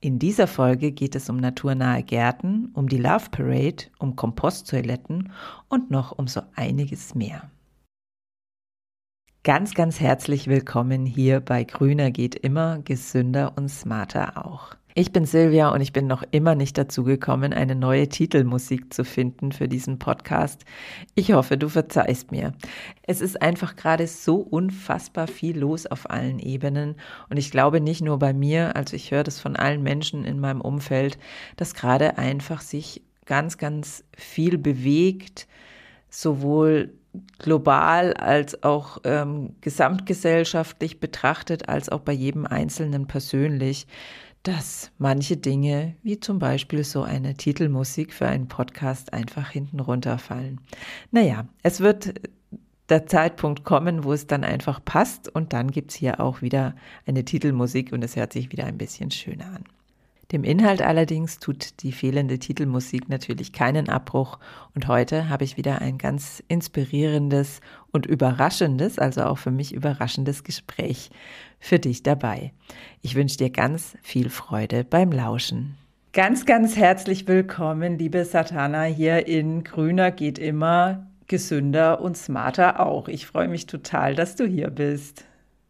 In dieser Folge geht es um naturnahe Gärten, um die Love Parade, um Komposttoiletten und noch um so einiges mehr. Ganz, ganz herzlich willkommen hier bei Grüner geht immer, gesünder und smarter auch. Ich bin Silvia und ich bin noch immer nicht dazu gekommen, eine neue Titelmusik zu finden für diesen Podcast. Ich hoffe, du verzeihst mir. Es ist einfach gerade so unfassbar viel los auf allen Ebenen und ich glaube nicht nur bei mir, also ich höre das von allen Menschen in meinem Umfeld, dass gerade einfach sich ganz, ganz viel bewegt, sowohl global als auch ähm, gesamtgesellschaftlich betrachtet, als auch bei jedem Einzelnen persönlich dass manche Dinge, wie zum Beispiel so eine Titelmusik für einen Podcast, einfach hinten runterfallen. Naja, es wird der Zeitpunkt kommen, wo es dann einfach passt und dann gibt es hier auch wieder eine Titelmusik und es hört sich wieder ein bisschen schöner an. Dem Inhalt allerdings tut die fehlende Titelmusik natürlich keinen Abbruch und heute habe ich wieder ein ganz inspirierendes und überraschendes, also auch für mich überraschendes Gespräch für dich dabei. Ich wünsche dir ganz viel Freude beim Lauschen. Ganz, ganz herzlich willkommen, liebe Satana, hier in Grüner geht immer, gesünder und smarter auch. Ich freue mich total, dass du hier bist.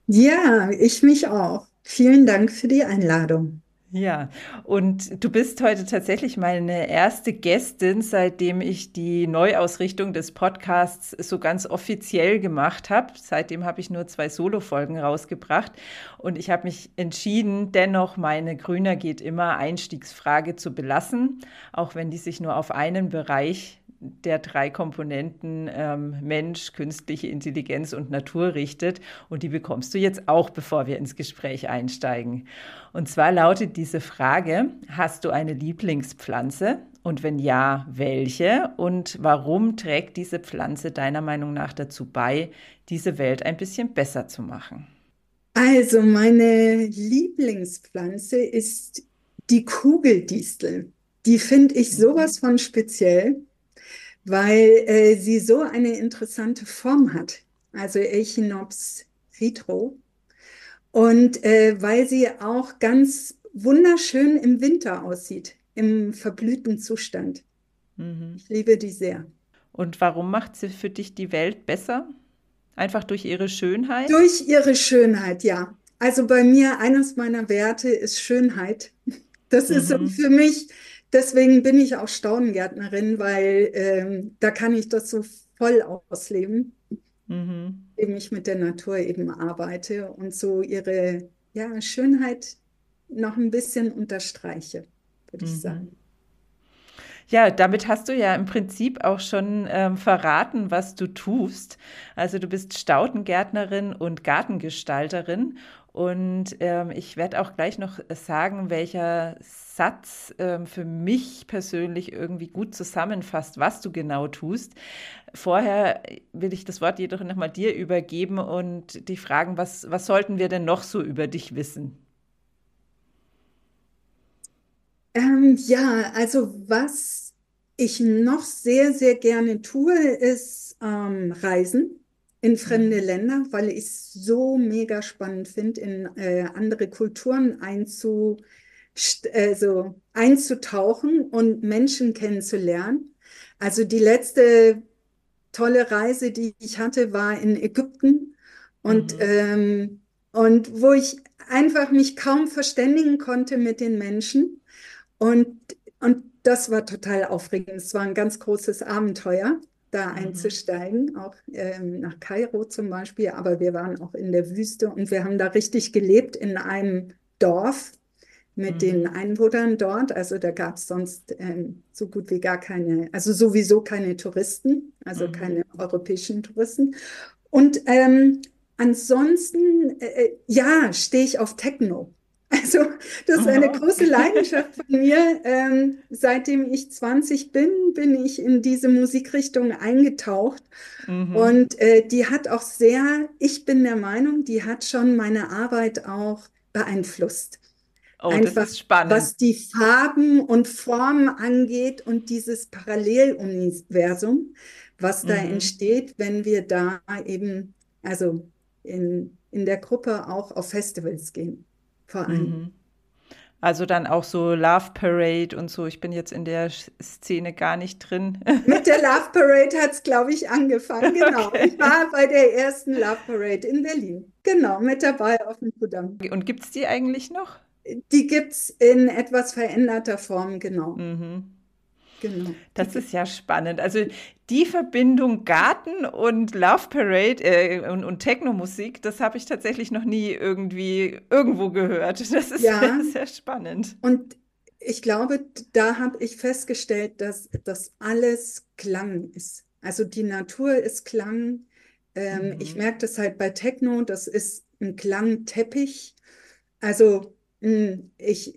Ja, ich mich auch. Vielen Dank für die Einladung. Ja, und du bist heute tatsächlich meine erste Gästin, seitdem ich die Neuausrichtung des Podcasts so ganz offiziell gemacht habe. Seitdem habe ich nur zwei Solo-Folgen rausgebracht und ich habe mich entschieden, dennoch meine Grüner geht immer Einstiegsfrage zu belassen, auch wenn die sich nur auf einen Bereich der drei Komponenten ähm, Mensch, künstliche Intelligenz und Natur richtet. Und die bekommst du jetzt auch, bevor wir ins Gespräch einsteigen. Und zwar lautet diese Frage, hast du eine Lieblingspflanze? Und wenn ja, welche? Und warum trägt diese Pflanze deiner Meinung nach dazu bei, diese Welt ein bisschen besser zu machen? Also meine Lieblingspflanze ist die Kugeldistel. Die finde ich sowas von speziell weil äh, sie so eine interessante Form hat, also Echinops retro. Und äh, weil sie auch ganz wunderschön im Winter aussieht, im verblühten Zustand. Mhm. Ich liebe die sehr. Und warum macht sie für dich die Welt besser? Einfach durch ihre Schönheit? Durch ihre Schönheit, ja. Also bei mir, eines meiner Werte ist Schönheit. Das mhm. ist für mich deswegen bin ich auch Staudengärtnerin, weil ähm, da kann ich das so voll ausleben, mhm. indem ich mit der Natur eben arbeite und so ihre ja, Schönheit noch ein bisschen unterstreiche, würde mhm. ich sagen. Ja, damit hast du ja im Prinzip auch schon ähm, verraten, was du tust. Also du bist Staudengärtnerin und Gartengestalterin. Und ähm, ich werde auch gleich noch sagen, welcher Satz ähm, für mich persönlich irgendwie gut zusammenfasst, was du genau tust. Vorher will ich das Wort jedoch nochmal dir übergeben und dich fragen, was, was sollten wir denn noch so über dich wissen? Ähm, ja, also was ich noch sehr, sehr gerne tue, ist ähm, Reisen in fremde. Länder, weil ich es so mega spannend finde, in äh, andere Kulturen einzu, also einzutauchen und Menschen kennenzulernen. Also die letzte tolle Reise, die ich hatte, war in Ägypten und, mhm. ähm, und wo ich einfach mich kaum verständigen konnte mit den Menschen. Und, und das war total aufregend. Es war ein ganz großes Abenteuer, da mhm. einzusteigen, auch ähm, nach Kairo zum Beispiel. Aber wir waren auch in der Wüste und wir haben da richtig gelebt in einem Dorf mit mhm. den Einwohnern dort. Also da gab es sonst ähm, so gut wie gar keine, also sowieso keine Touristen, also mhm. keine europäischen Touristen. Und ähm, ansonsten, äh, äh ja, stehe ich auf Techno. Also das ist eine große Leidenschaft von mir. Ähm, seitdem ich 20 bin, bin ich in diese Musikrichtung eingetaucht. Mhm. Und äh, die hat auch sehr, ich bin der Meinung, die hat schon meine Arbeit auch beeinflusst. Oh, Einfach, das ist spannend. Was die Farben und Formen angeht und dieses Paralleluniversum, was da mhm. entsteht, wenn wir da eben, also in, in der Gruppe auch auf Festivals gehen, vor allem. Mhm. Also dann auch so Love Parade und so. Ich bin jetzt in der Szene gar nicht drin. Mit der Love Parade hat es, glaube ich, angefangen. Genau. Okay. Ich war bei der ersten Love Parade in Berlin. Genau, mit dabei auf dem Kudamm. Und gibt es die eigentlich noch? Die gibt es in etwas veränderter Form, genau. Mhm. Genau. Das ist ja spannend. Also die Verbindung Garten und Love Parade äh, und, und Techno-Musik, das habe ich tatsächlich noch nie irgendwie irgendwo gehört. Das ist ja. sehr, sehr spannend. Und ich glaube, da habe ich festgestellt, dass das alles Klang ist. Also die Natur ist Klang. Ähm, mhm. Ich merke das halt bei Techno, das ist ein Klangteppich. Also ich,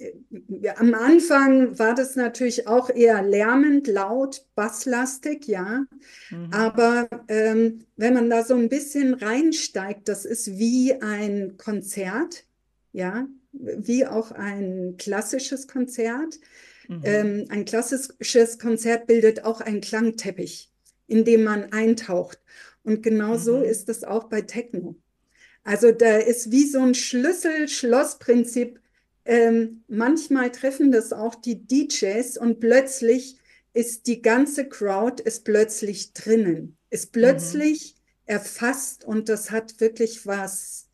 ja, am Anfang war das natürlich auch eher lärmend, laut, basslastig, ja. Mhm. Aber ähm, wenn man da so ein bisschen reinsteigt, das ist wie ein Konzert, ja, wie auch ein klassisches Konzert. Mhm. Ähm, ein klassisches Konzert bildet auch einen Klangteppich, in dem man eintaucht. Und genau mhm. so ist es auch bei Techno. Also da ist wie so ein Schlüssel-Schloss-Prinzip ähm, manchmal treffen das auch die DJs und plötzlich ist die ganze Crowd ist plötzlich drinnen, ist plötzlich mhm. erfasst und das hat wirklich was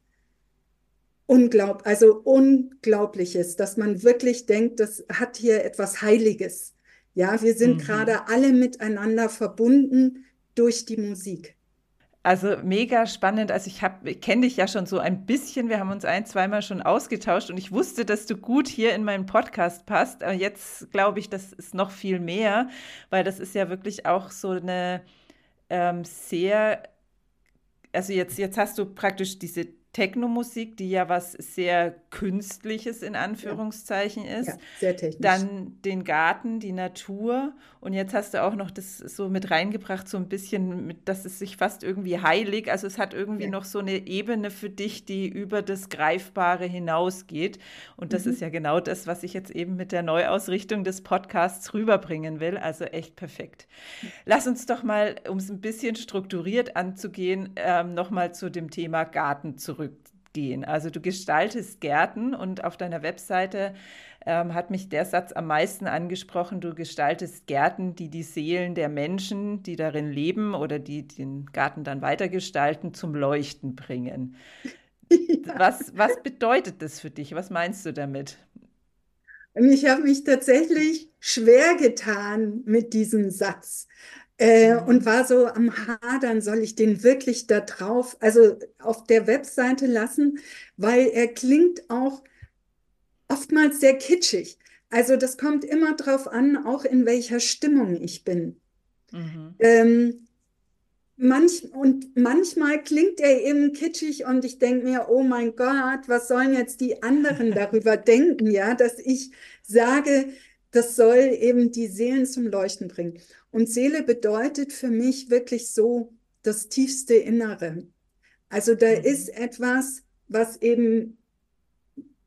unglaub, also unglaubliches, dass man wirklich denkt, das hat hier etwas Heiliges. Ja, wir sind mhm. gerade alle miteinander verbunden durch die Musik. Also mega spannend. Also ich habe, kenne dich ja schon so ein bisschen. Wir haben uns ein, zweimal schon ausgetauscht und ich wusste, dass du gut hier in meinen Podcast passt. Aber jetzt glaube ich, das ist noch viel mehr, weil das ist ja wirklich auch so eine ähm, sehr, also jetzt, jetzt hast du praktisch diese Techno-Musik, die ja was sehr Künstliches in Anführungszeichen ja. ist. Ja, sehr technisch. Dann den Garten, die Natur. Und jetzt hast du auch noch das so mit reingebracht, so ein bisschen, mit, dass es sich fast irgendwie heilig, also es hat irgendwie ja. noch so eine Ebene für dich, die über das Greifbare hinausgeht. Und das mhm. ist ja genau das, was ich jetzt eben mit der Neuausrichtung des Podcasts rüberbringen will. Also echt perfekt. Lass uns doch mal, um es ein bisschen strukturiert anzugehen, ähm, nochmal zu dem Thema Garten zurück zurückgehen. Also du gestaltest Gärten und auf deiner Webseite ähm, hat mich der Satz am meisten angesprochen. Du gestaltest Gärten, die die Seelen der Menschen, die darin leben oder die den Garten dann weitergestalten, zum Leuchten bringen. Ja. Was, was bedeutet das für dich? Was meinst du damit? Ich habe mich tatsächlich schwer getan mit diesem Satz, äh, und war so am Hadern, soll ich den wirklich da drauf, also auf der Webseite lassen, weil er klingt auch oftmals sehr kitschig. Also das kommt immer drauf an, auch in welcher Stimmung ich bin. Mhm. Ähm, manch, und manchmal klingt er eben kitschig und ich denke mir, oh mein Gott, was sollen jetzt die anderen darüber denken, ja, dass ich sage, das soll eben die Seelen zum Leuchten bringen. Und Seele bedeutet für mich wirklich so das tiefste Innere. Also da mhm. ist etwas, was eben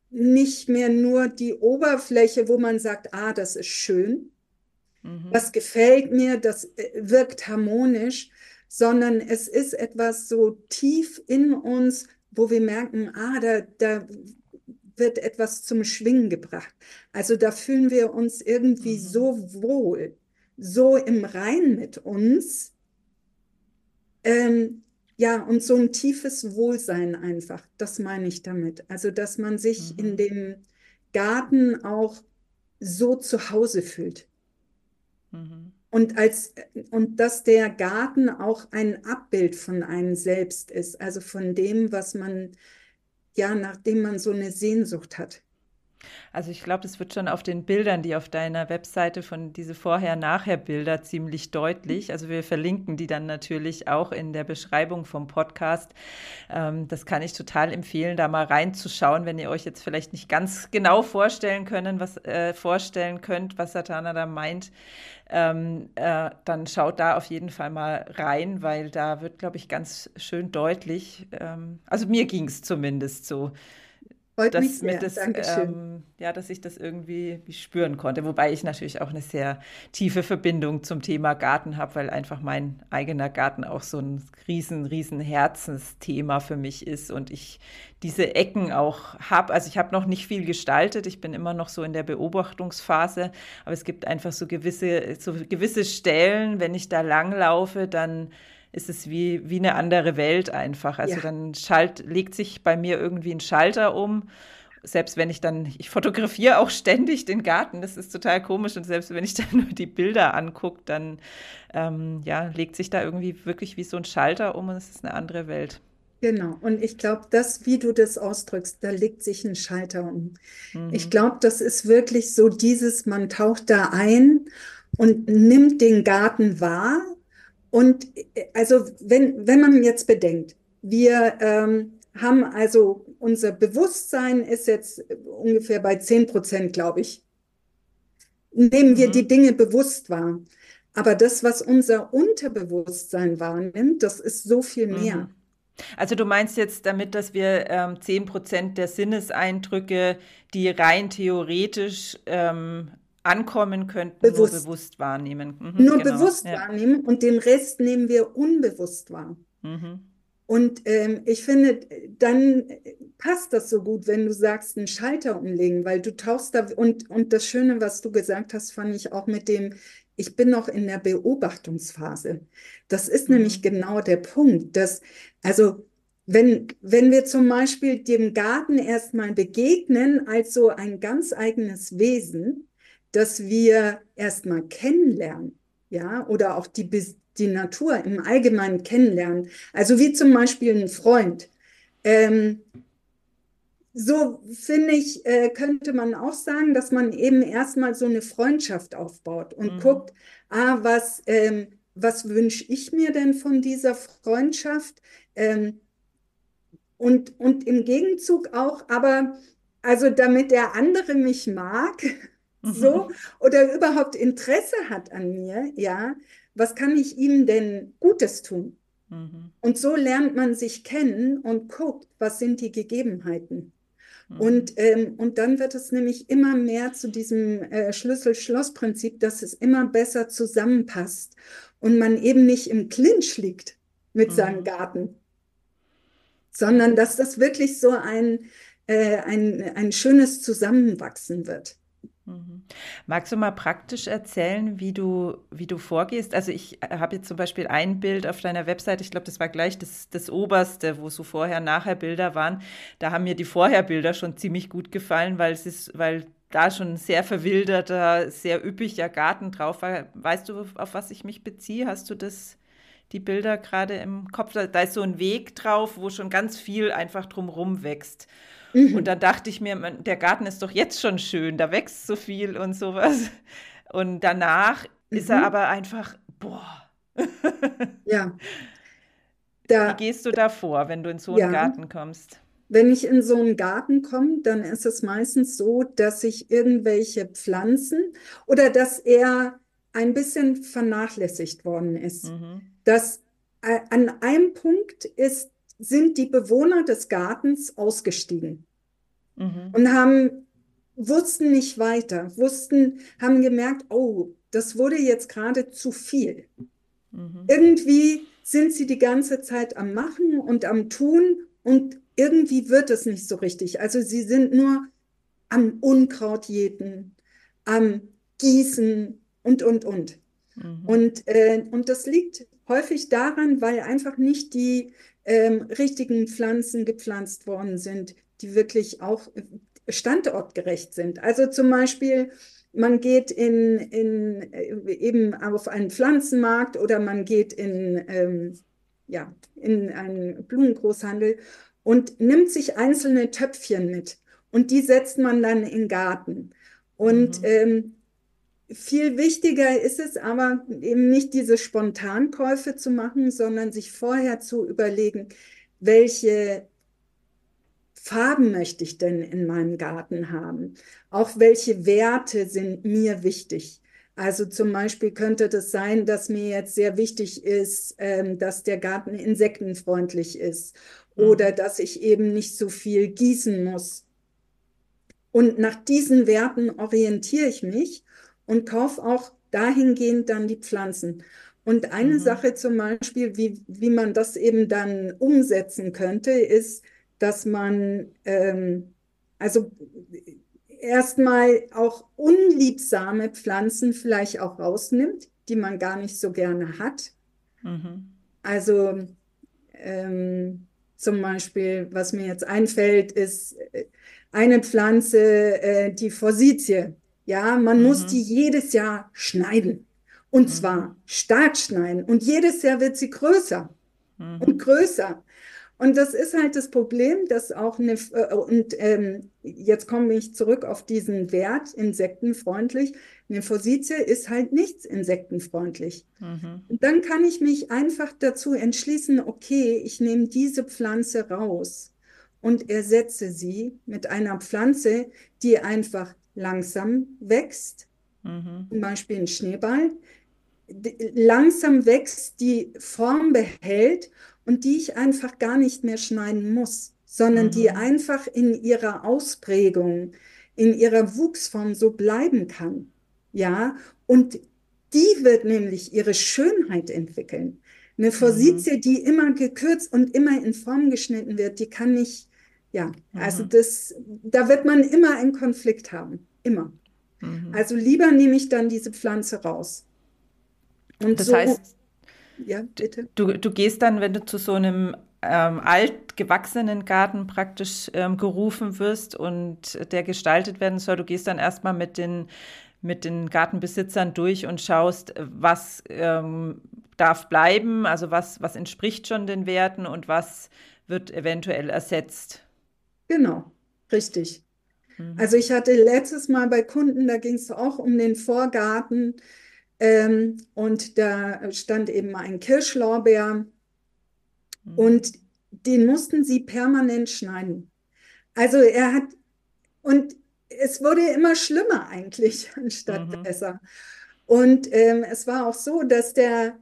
nicht mehr nur die Oberfläche, wo man sagt, ah, das ist schön, mhm. das gefällt mir, das äh, wirkt harmonisch, sondern es ist etwas so tief in uns, wo wir merken, ah, da, da wird etwas zum Schwingen gebracht. Also da fühlen wir uns irgendwie mhm. so wohl, so im Rein mit uns. Ähm, ja, und so ein tiefes Wohlsein einfach, das meine ich damit. Also, dass man sich mhm. in dem Garten auch so zu Hause fühlt. Mhm. Und, als, und dass der Garten auch ein Abbild von einem selbst ist, also von dem, was man ja, nachdem man so eine Sehnsucht hat. Also ich glaube, das wird schon auf den Bildern, die auf deiner Webseite von diese Vorher-Nachher-Bilder ziemlich deutlich. Also wir verlinken die dann natürlich auch in der Beschreibung vom Podcast. Ähm, das kann ich total empfehlen, da mal reinzuschauen, wenn ihr euch jetzt vielleicht nicht ganz genau vorstellen können, was äh, vorstellen könnt, was Satana da meint. Ähm, äh, dann schaut da auf jeden Fall mal rein, weil da wird, glaube ich, ganz schön deutlich. Ähm, also mir ging es zumindest so Freut dass mich sehr. das, ähm, ja, dass ich das irgendwie spüren konnte. Wobei ich natürlich auch eine sehr tiefe Verbindung zum Thema Garten habe, weil einfach mein eigener Garten auch so ein riesen, riesen Herzensthema für mich ist und ich diese Ecken auch habe. Also ich habe noch nicht viel gestaltet. Ich bin immer noch so in der Beobachtungsphase, aber es gibt einfach so gewisse, so gewisse Stellen, wenn ich da langlaufe, dann ist es wie, wie eine andere Welt einfach. Also Ja, dann schalt, legt sich bei mir irgendwie ein Schalter um. Selbst wenn ich dann, ich fotografiere auch ständig den Garten, das ist total komisch. Und selbst wenn ich dann nur die Bilder angucke, dann ähm, ja, legt sich da irgendwie wirklich wie so ein Schalter um und es ist eine andere Welt. genau. Und ich glaube, das, wie du das ausdrückst, da legt sich ein Schalter um. Ich Mhm. glaube, das ist wirklich so dieses, man taucht da ein und nimmt den Garten wahr. Und äh, also, wenn, wenn man jetzt bedenkt, wir ähm, haben also unser Bewusstsein ist jetzt ungefähr bei 10 Prozent, glaube ich, nehmen wir die Mhm. Dinge bewusst wahr. Aber das, was unser Unterbewusstsein wahrnimmt, das ist so viel Mhm. mehr. Also du meinst jetzt damit, dass wir ähm, 10% der Sinneseindrücke, die rein theoretisch ähm, ankommen könnten, nur Bewusst. bewusst wahrnehmen. Mhm, Nur genau, bewusst ja. wahrnehmen und den Rest nehmen wir unbewusst wahr. Mhm. Und ähm, ich finde, dann passt das so gut, wenn du sagst, einen Schalter umlegen, weil du tauchst da und, und das Schöne, was du gesagt hast, fand ich auch mit dem, ich bin noch in der Beobachtungsphase. Das ist nämlich Mhm. genau der Punkt, dass, also wenn, wenn wir zum Beispiel dem Garten erstmal begegnen als so ein ganz eigenes Wesen, das wir erstmal kennenlernen, ja, oder auch die, die Natur im Allgemeinen kennenlernen. Also wie zum Beispiel ein Freund. Ähm, so finde ich, äh, könnte man auch sagen, dass man eben erstmal so eine Freundschaft aufbaut und Mhm. guckt, ah, was, ähm, was wünsche ich mir denn von dieser Freundschaft? Ähm, und, und im Gegenzug auch, aber also damit der andere mich mag, so, oder überhaupt Interesse hat an mir, ja, was kann ich ihm denn Gutes tun? Mhm. Und so lernt man sich kennen und guckt, was sind die Gegebenheiten. Mhm. Und, ähm, und dann wird es nämlich immer mehr zu diesem äh, Schlüssel-Schloss-Prinzip, dass es immer besser zusammenpasst und man eben nicht im Clinch liegt mit seinem Mhm. Garten, sondern dass das wirklich so ein, äh, ein, ein schönes Zusammenwachsen wird. Mhm. Magst du mal praktisch erzählen, wie du, wie du vorgehst? Also ich habe jetzt zum Beispiel ein Bild auf deiner Webseite, ich glaube, das war gleich das, das oberste, wo so Vorher-Nachher-Bilder waren. Da haben mir die Vorher-Bilder schon ziemlich gut gefallen, weil es ist, weil da schon ein sehr verwilderter, sehr üppiger Garten drauf war. Weißt du, auf was ich mich beziehe? Hast du das, die Bilder gerade im Kopf? Da, ist so ein Weg drauf, wo schon ganz viel einfach drumrum wächst. Und Mhm. dann dachte ich mir, man, der Garten ist doch jetzt schon schön, da wächst so viel und sowas. Und danach ist er Mhm. aber einfach, boah. Ja, Wie da, gehst du da vor, wenn du in so einen ja. Garten kommst? Wenn ich in so einen Garten komme, dann ist es meistens so, dass ich irgendwelche Pflanzen oder dass er ein bisschen vernachlässigt worden ist. Mhm. Dass äh, an einem Punkt ist, sind die Bewohner des Gartens ausgestiegen Mhm. und haben, wussten nicht weiter, wussten, haben gemerkt, oh, das wurde jetzt gerade zu viel. Mhm. Irgendwie sind sie die ganze Zeit am Machen und am Tun und irgendwie wird es nicht so richtig. Also sie sind nur am Unkraut jäten, am Gießen und, und, und. Mhm. Und, äh, und das liegt häufig daran, weil einfach nicht die ähm, richtigen Pflanzen gepflanzt worden sind, die wirklich auch standortgerecht sind. Also zum Beispiel, man geht in, in, äh, eben auf einen Pflanzenmarkt oder man geht in, ähm, ja, in einen Blumengroßhandel und nimmt sich einzelne Töpfchen mit und die setzt man dann in den Garten. Und Mhm. ähm, viel wichtiger ist es aber eben nicht diese Spontankäufe zu machen, sondern sich vorher zu überlegen, welche Farben möchte ich denn in meinem Garten haben? Auch welche Werte sind mir wichtig? Also zum Beispiel könnte das sein, dass mir jetzt sehr wichtig ist, ähm, dass der Garten insektenfreundlich ist oder Mhm. dass ich eben nicht so viel gießen muss Und nach diesen Werten orientiere ich mich und kaufe auch dahingehend dann die Pflanzen. Und eine mhm. Sache zum Beispiel, wie, wie man das eben dann umsetzen könnte, ist, dass man ähm, also erstmal auch unliebsame Pflanzen vielleicht auch rausnimmt, die man gar nicht so gerne hat. Mhm. Also ähm, zum Beispiel, was mir jetzt einfällt, ist äh, eine Pflanze, äh, die Forsythie. Ja, man mhm. muss die jedes Jahr schneiden. Und mhm. zwar stark schneiden. Und jedes Jahr wird sie größer mhm. und größer. Und das ist halt das Problem, dass auch eine, äh, und ähm, jetzt komme ich zurück auf diesen Wert, insektenfreundlich. Eine Forsythie ist halt nichts insektenfreundlich. Mhm. Und dann kann ich mich einfach dazu entschließen, okay, ich nehme diese Pflanze raus und ersetze sie mit einer Pflanze, die einfach langsam wächst, mhm. zum Beispiel ein Schneeball, langsam wächst, die Form behält und die ich einfach gar nicht mehr schneiden muss, sondern mhm. die einfach in ihrer Ausprägung, in ihrer Wuchsform so bleiben kann. Ja, und die wird nämlich ihre Schönheit entwickeln. Eine Forsythie, mhm. die immer gekürzt und immer in Form geschnitten wird, die kann nicht, ja, mhm. also das, da wird man immer einen Konflikt haben. Immer. Mhm. Also lieber nehme ich dann diese Pflanze raus. Und das so, heißt, ja, bitte. Du, du gehst dann, wenn du zu so einem ähm, alt gewachsenen Garten praktisch ähm, gerufen wirst und der gestaltet werden soll, du gehst dann erstmal mit den, mit den Gartenbesitzern durch und schaust, was ähm, darf bleiben, also was, was entspricht schon den Werten und was wird eventuell ersetzt. Genau, richtig. Mhm. Also ich hatte letztes Mal bei Kunden, da ging es auch um den Vorgarten ähm, und da stand eben ein Kirschlorbeer mhm. und den mussten sie permanent schneiden. Also er hat, und es wurde immer schlimmer eigentlich, anstatt mhm. besser. Und ähm, es war auch so, dass der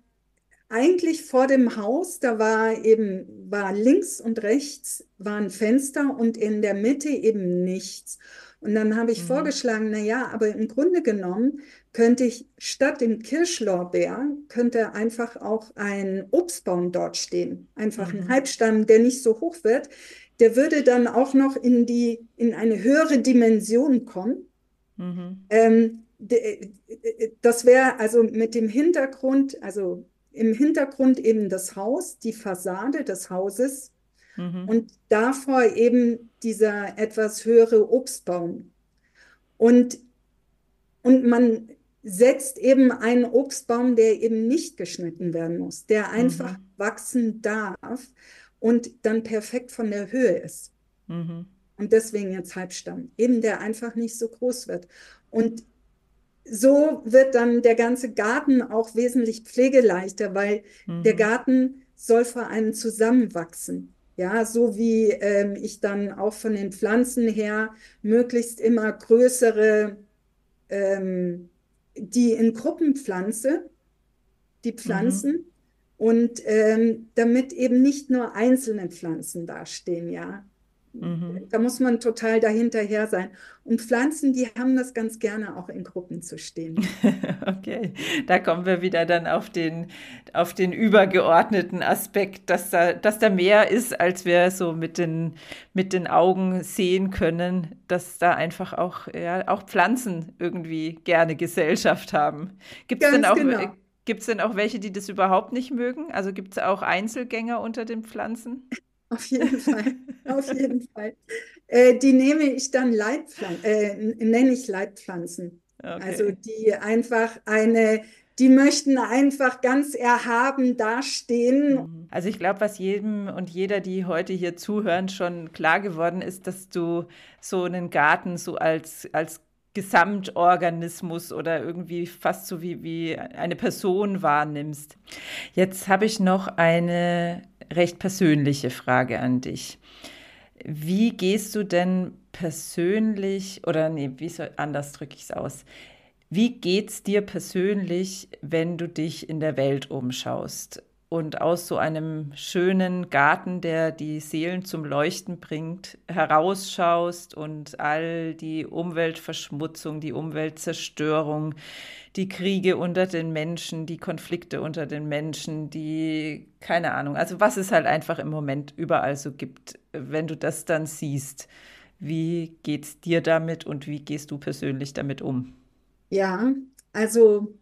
eigentlich vor dem Haus, da war eben, war links und rechts waren Fenster und in der Mitte eben nichts. Und dann habe ich mhm. vorgeschlagen, na ja, aber im Grunde genommen könnte ich statt dem Kirschlorbeer, könnte einfach auch ein Obstbaum dort stehen. Einfach mhm. ein Halbstamm, der nicht so hoch wird. Der würde dann auch noch in die, in eine höhere Dimension kommen. Mhm. Ähm, das wäre also mit dem Hintergrund, also im Hintergrund eben das Haus, die Fassade des Hauses mhm. und davor eben dieser etwas höhere Obstbaum. Und, und man setzt eben einen Obstbaum, der eben nicht geschnitten werden muss, der einfach mhm. wachsen darf und dann perfekt von der Höhe ist. Mhm. Und deswegen jetzt Halbstamm, eben der einfach nicht so groß wird. Und so wird dann der ganze Garten auch wesentlich pflegeleichter, weil mhm. der Garten soll vor allem zusammenwachsen. Ja, so wie ähm, ich dann auch von den Pflanzen her möglichst immer größere ähm, die in Gruppen pflanze, die Pflanzen, mhm. und ähm, damit eben nicht nur einzelne Pflanzen dastehen, ja. Mhm. Da muss man total dahinterher sein. Und Pflanzen, die haben das ganz gerne auch in Gruppen zu stehen. okay, da kommen wir wieder dann auf den, auf den übergeordneten Aspekt, dass da, dass da mehr ist, als wir so mit den, mit den Augen sehen können, dass da einfach auch, ja, auch Pflanzen irgendwie gerne Gesellschaft haben. Gibt es denn auch. Genau. Gibt es denn auch welche, die das überhaupt nicht mögen? Also gibt es auch Einzelgänger unter den Pflanzen? Auf jeden Fall, auf jeden Fall. Äh, die nehme ich dann Leitpflanzen, äh, nenne ich Leitpflanzen. Okay. Also die einfach eine, die möchten einfach ganz erhaben dastehen. Mhm. Also ich glaube, was jedem und jeder, die heute hier zuhören, schon klar geworden ist, dass du so einen Garten so als, als Gesamtorganismus oder irgendwie fast so wie, wie eine Person wahrnimmst. Jetzt habe ich noch eine recht persönliche Frage an dich. Wie gehst du denn persönlich, oder nee, wie soll, anders drücke ich es aus. Wie geht es dir persönlich, wenn du dich in der Welt umschaust? Und aus so einem schönen Garten, der die Seelen zum Leuchten bringt, herausschaust und all die Umweltverschmutzung, die Umweltzerstörung, die Kriege unter den Menschen, die Konflikte unter den Menschen, die, keine Ahnung, also was es halt einfach im Moment überall so gibt, wenn du das dann siehst. Wie geht's dir damit und wie gehst du persönlich damit um? Ja, also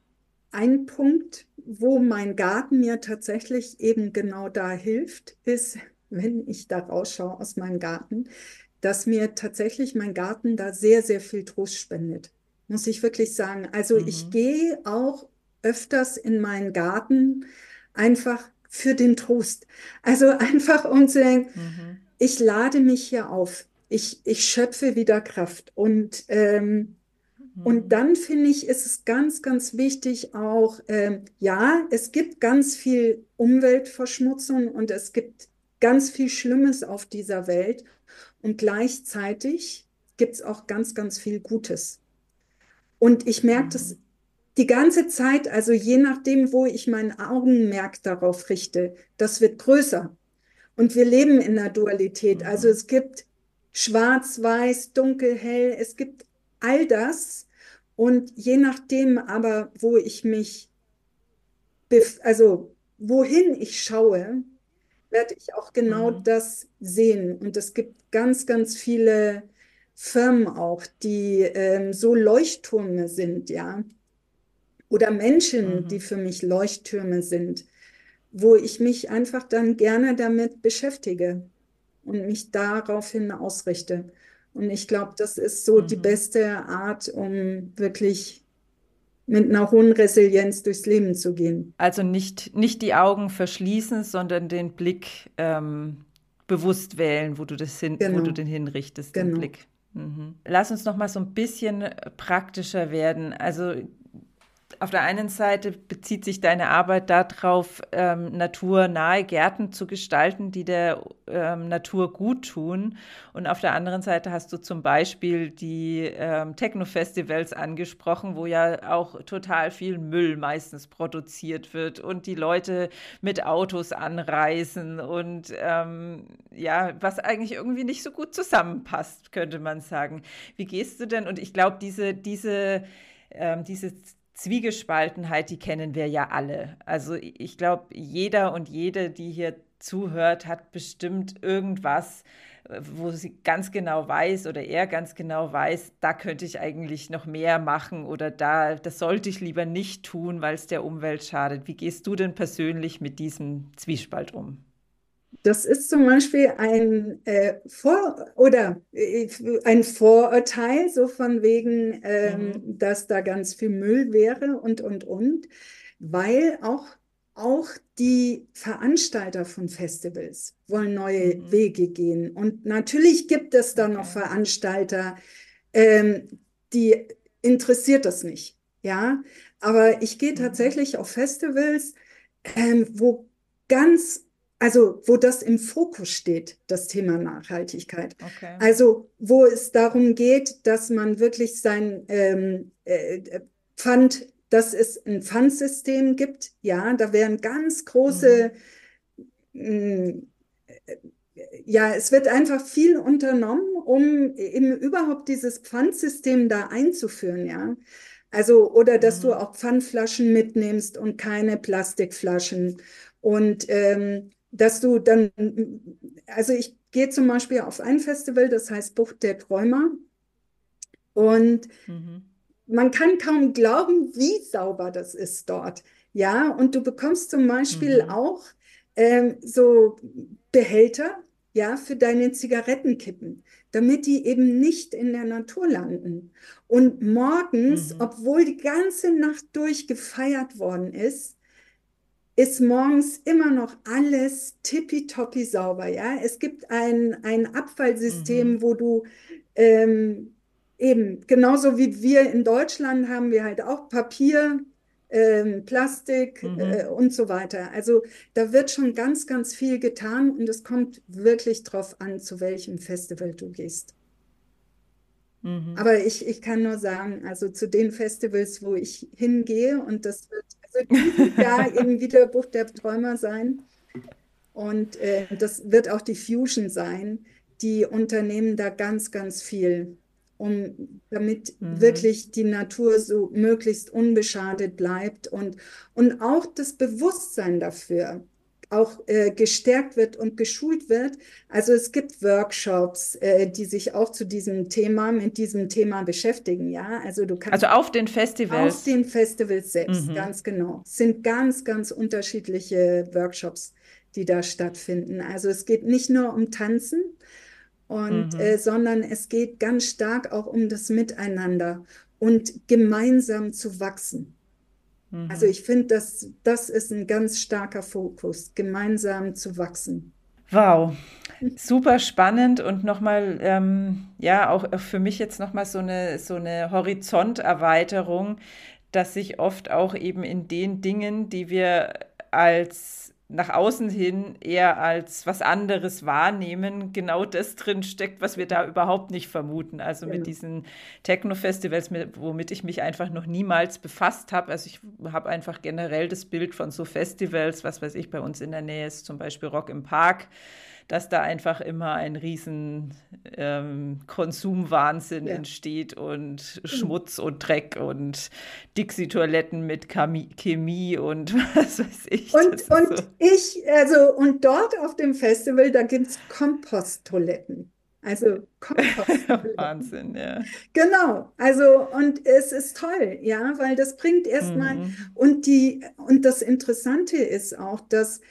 ein Punkt, wo mein Garten mir tatsächlich eben genau da hilft, ist, wenn ich da rausschaue aus meinem Garten, dass mir tatsächlich mein Garten da sehr, sehr viel Trost spendet. Muss ich wirklich sagen. Also mhm. ich gehe auch öfters in meinen Garten einfach für den Trost. Also einfach um zu denken, mhm. ich lade mich hier auf. Ich, ich schöpfe wieder Kraft. Und ähm, und mhm. dann finde ich, ist es ganz, ganz wichtig auch, äh, ja, es gibt ganz viel Umweltverschmutzung und es gibt ganz viel Schlimmes auf dieser Welt. Und gleichzeitig gibt es auch ganz, ganz viel Gutes. Und ich merke das mhm. die ganze Zeit, also je nachdem, wo ich mein Augenmerk darauf richte, das wird größer. Und wir leben in der Dualität. Also mhm. es gibt schwarz, weiß, dunkel, hell. Es gibt all das. Und je nachdem aber, wo ich mich, also wohin ich schaue, werde ich auch genau mhm. das sehen. Und es gibt ganz, ganz viele Firmen auch, die ähm, so Leuchttürme sind, ja. Oder Menschen, mhm. die für mich Leuchttürme sind, wo ich mich einfach dann gerne damit beschäftige und mich daraufhin ausrichte. Und ich glaube, das ist so mhm. die beste Art, um wirklich mit einer hohen Resilienz durchs Leben zu gehen. Also nicht, nicht die Augen verschließen, sondern den Blick ähm, bewusst wählen, wo du, das hin, genau. wo du den hinrichtest, genau. den Blick. Mhm. Lass uns noch mal so ein bisschen praktischer werden. Also auf der einen Seite bezieht sich deine Arbeit darauf, ähm, naturnahe Gärten zu gestalten, die der ähm, Natur gut tun. Und auf der anderen Seite hast du zum Beispiel die ähm, Techno-Festivals angesprochen, wo ja auch total viel Müll meistens produziert wird und die Leute mit Autos anreisen und ähm, ja, was eigentlich irgendwie nicht so gut zusammenpasst, könnte man sagen. Wie gehst du denn? Und ich glaube, diese, diese, ähm, diese Zwiegespaltenheit, die kennen wir ja alle. Also ich glaube, jeder und jede, die hier zuhört, hat bestimmt irgendwas, wo sie ganz genau weiß oder er ganz genau weiß, da könnte ich eigentlich noch mehr machen oder da, das sollte ich lieber nicht tun, weil es der Umwelt schadet. Wie gehst du denn persönlich mit diesem Zwiespalt um? Das ist zum Beispiel ein äh, Vor oder äh, ein Vorurteil, so von wegen, ähm, mhm. dass da ganz viel Müll wäre und und und, weil auch auch die Veranstalter von Festivals wollen neue mhm. Wege gehen. Und natürlich gibt es da okay. noch Veranstalter, ähm, die interessiert das nicht. Ja, aber ich gehe mhm. tatsächlich auf Festivals, ähm, wo ganz also wo das im Fokus steht, das Thema Nachhaltigkeit. Okay. Also wo es darum geht, dass man wirklich sein ähm, äh, Pfand, dass es ein Pfandsystem gibt. Ja, da werden ganz große, mhm. äh, ja, es wird einfach viel unternommen, um eben überhaupt dieses Pfandsystem da einzuführen. Ja. Also, oder dass mhm. du auch Pfandflaschen mitnimmst und keine Plastikflaschen. Und ähm, dass du dann, also ich gehe zum Beispiel auf ein Festival, das heißt Bucht der Träumer. Und mhm. man kann kaum glauben, wie sauber das ist dort. Ja, und du bekommst zum Beispiel mhm. auch ähm, so Behälter, ja, für deine Zigarettenkippen, damit die eben nicht in der Natur landen. Und morgens, mhm. obwohl die ganze Nacht durch gefeiert worden ist, ist morgens immer noch alles tippitoppi sauber. Ja? Es gibt ein, ein Abfallsystem, mhm. wo du ähm, eben, genauso wie wir in Deutschland haben wir halt auch Papier, ähm, Plastik mhm. äh, und so weiter. Also da wird schon ganz, ganz viel getan und es kommt wirklich drauf an, zu welchem Festival du gehst. Mhm. Aber ich, ich kann nur sagen, also zu den Festivals, wo ich hingehe, und das wird also dieses Jahr eben wieder Buch der Träumer sein. Und äh, das wird auch die Fusion sein. Die unternehmen da ganz, ganz viel, um damit mhm. wirklich die Natur so möglichst unbeschadet bleibt und, und auch das Bewusstsein dafür auch äh, gestärkt wird und geschult wird. Also es gibt Workshops, äh, die sich auch zu diesem Thema, mit diesem Thema beschäftigen, ja. Also du kannst also auf den Festivals. Auf den Festivals selbst, mhm. ganz genau. Es sind ganz, ganz unterschiedliche Workshops, die da stattfinden. Also es geht nicht nur um Tanzen, und, mhm. äh, sondern es geht ganz stark auch um das Miteinander und gemeinsam zu wachsen. Mhm. Also ich finde, das, das ist ein ganz starker Fokus, gemeinsam zu wachsen. Wow, super spannend und nochmal, ähm, ja, auch für mich jetzt nochmal so eine, so eine Horizonterweiterung, dass sich oft auch eben in den Dingen, die wir als nach außen hin eher als was anderes wahrnehmen, genau das drin steckt, was wir da überhaupt nicht vermuten. Also genau. mit diesen Techno-Festivals, womit ich mich einfach noch niemals befasst habe. Also ich habe einfach generell das Bild von so Festivals, was weiß ich, bei uns in der Nähe ist zum Beispiel Rock im Park dass da einfach immer ein riesen ähm, Konsumwahnsinn ja. entsteht und mhm. Schmutz und Dreck und Dixie-Toiletten mit Chemie und was weiß ich. Und, und so. ich, also, und dort auf dem Festival, da gibt es Komposttoiletten. Also Kompost. Wahnsinn, ja. Genau, also und es ist toll, ja, weil das bringt erstmal mhm. und die und das Interessante ist auch, dass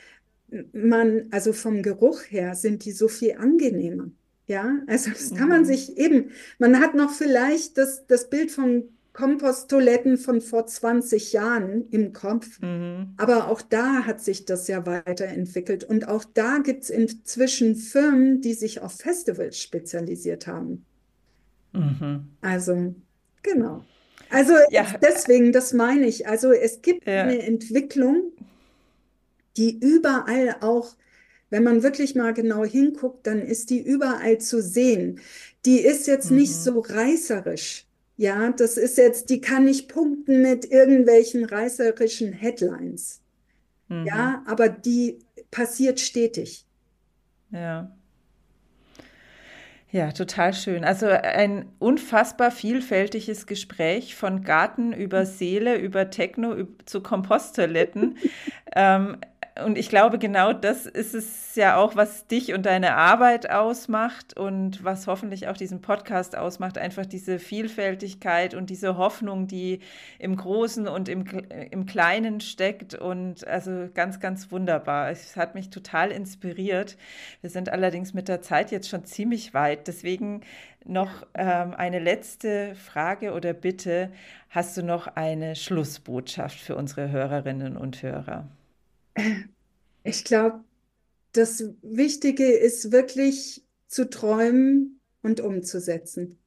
man, also vom Geruch her sind die so viel angenehmer. Ja, also das kann man mhm. sich eben, man hat noch vielleicht das, das Bild von Komposttoiletten von vor 20 Jahren im Kopf, mhm. aber auch da hat sich das ja weiterentwickelt und auch da gibt es inzwischen Firmen, die sich auf Festivals spezialisiert haben. Mhm. Also, genau. Also ja. deswegen, das meine ich. Also es gibt ja. eine Entwicklung, die überall auch, wenn man wirklich mal genau hinguckt, dann ist die überall zu sehen. Die ist jetzt mhm. nicht so reißerisch. Ja, das ist jetzt, die kann nicht punkten mit irgendwelchen reißerischen Headlines. Mhm. Ja, aber die passiert stetig. Ja. Ja, total schön. Also ein unfassbar vielfältiges Gespräch von Garten über Seele, über Techno zu Komposttoiletten. ähm, und ich glaube, genau das ist es ja auch, was dich und deine Arbeit ausmacht und was hoffentlich auch diesen Podcast ausmacht. Einfach diese Vielfältigkeit und diese Hoffnung, die im Großen und im, im Kleinen steckt. Und also ganz, ganz wunderbar. Es hat mich total inspiriert. Wir sind allerdings mit der Zeit jetzt schon ziemlich weit. Deswegen noch ähm, eine letzte Frage oder Bitte. Hast du noch eine Schlussbotschaft für unsere Hörerinnen und Hörer? Ich glaube, das Wichtige ist wirklich zu träumen und umzusetzen.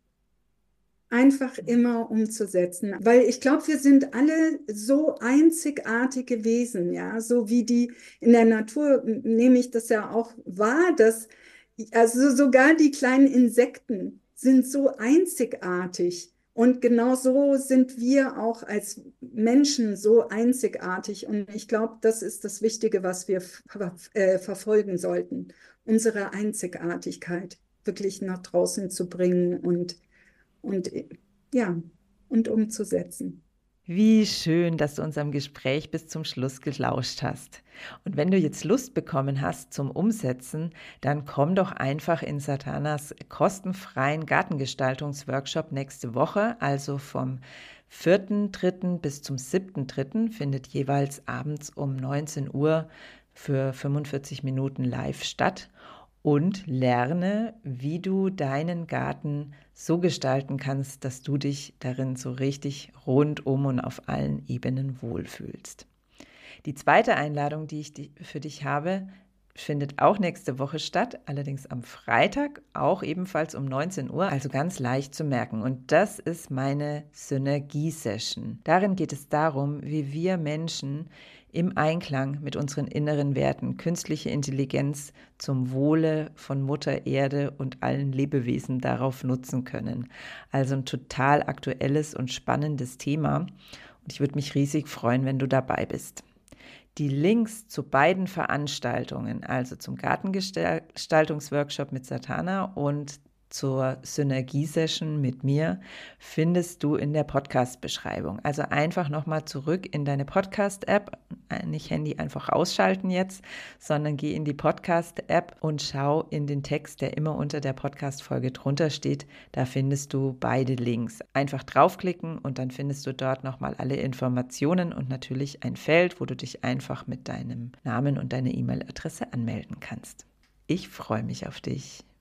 Einfach immer umzusetzen, weil ich glaube, wir sind alle so einzigartige Wesen, ja, so wie die in der Natur nehme ich das ja auch wahr, dass also sogar die kleinen Insekten sind so einzigartig. Und genau so sind wir auch als Menschen so einzigartig. Und ich glaube, das ist das Wichtige, was wir äh, verfolgen sollten. Unsere Einzigartigkeit wirklich nach draußen zu bringen und, und ja, und umzusetzen. Wie schön, dass du unserem Gespräch bis zum Schluss gelauscht hast. Und wenn du jetzt Lust bekommen hast zum Umsetzen, dann komm doch einfach in Satanas kostenfreien Gartengestaltungsworkshop nächste Woche, also vom 4.3. bis zum 7.3. findet jeweils abends um 19 Uhr für 45 Minuten live statt und lerne, wie du deinen Garten so gestalten kannst, dass du dich darin so richtig rundum und auf allen Ebenen wohlfühlst. Die zweite Einladung, die ich für dich habe, findet auch nächste Woche statt, allerdings am Freitag, auch ebenfalls um 19 Uhr, also ganz leicht zu merken. Und das ist meine Synergie-Session. Darin geht es darum, wie wir Menschen im Einklang mit unseren inneren Werten künstliche Intelligenz zum Wohle von Mutter Erde und allen Lebewesen darauf nutzen können. Also ein total aktuelles und spannendes Thema. Ich würde mich riesig freuen, wenn du dabei bist. Die Links zu beiden Veranstaltungen, also zum Gartengestaltungsworkshop mit Satana und zur Synergie-Session mit mir findest du in der Podcast-Beschreibung. Also einfach nochmal zurück in deine Podcast-App, nicht Handy einfach ausschalten jetzt, sondern geh in die Podcast-App und schau in den Text, der immer unter der Podcast-Folge drunter steht. Da findest du beide Links. Einfach draufklicken und dann findest du dort nochmal alle Informationen und natürlich ein Feld, wo du dich einfach mit deinem Namen und deiner E-Mail-Adresse anmelden kannst. Ich freue mich auf dich.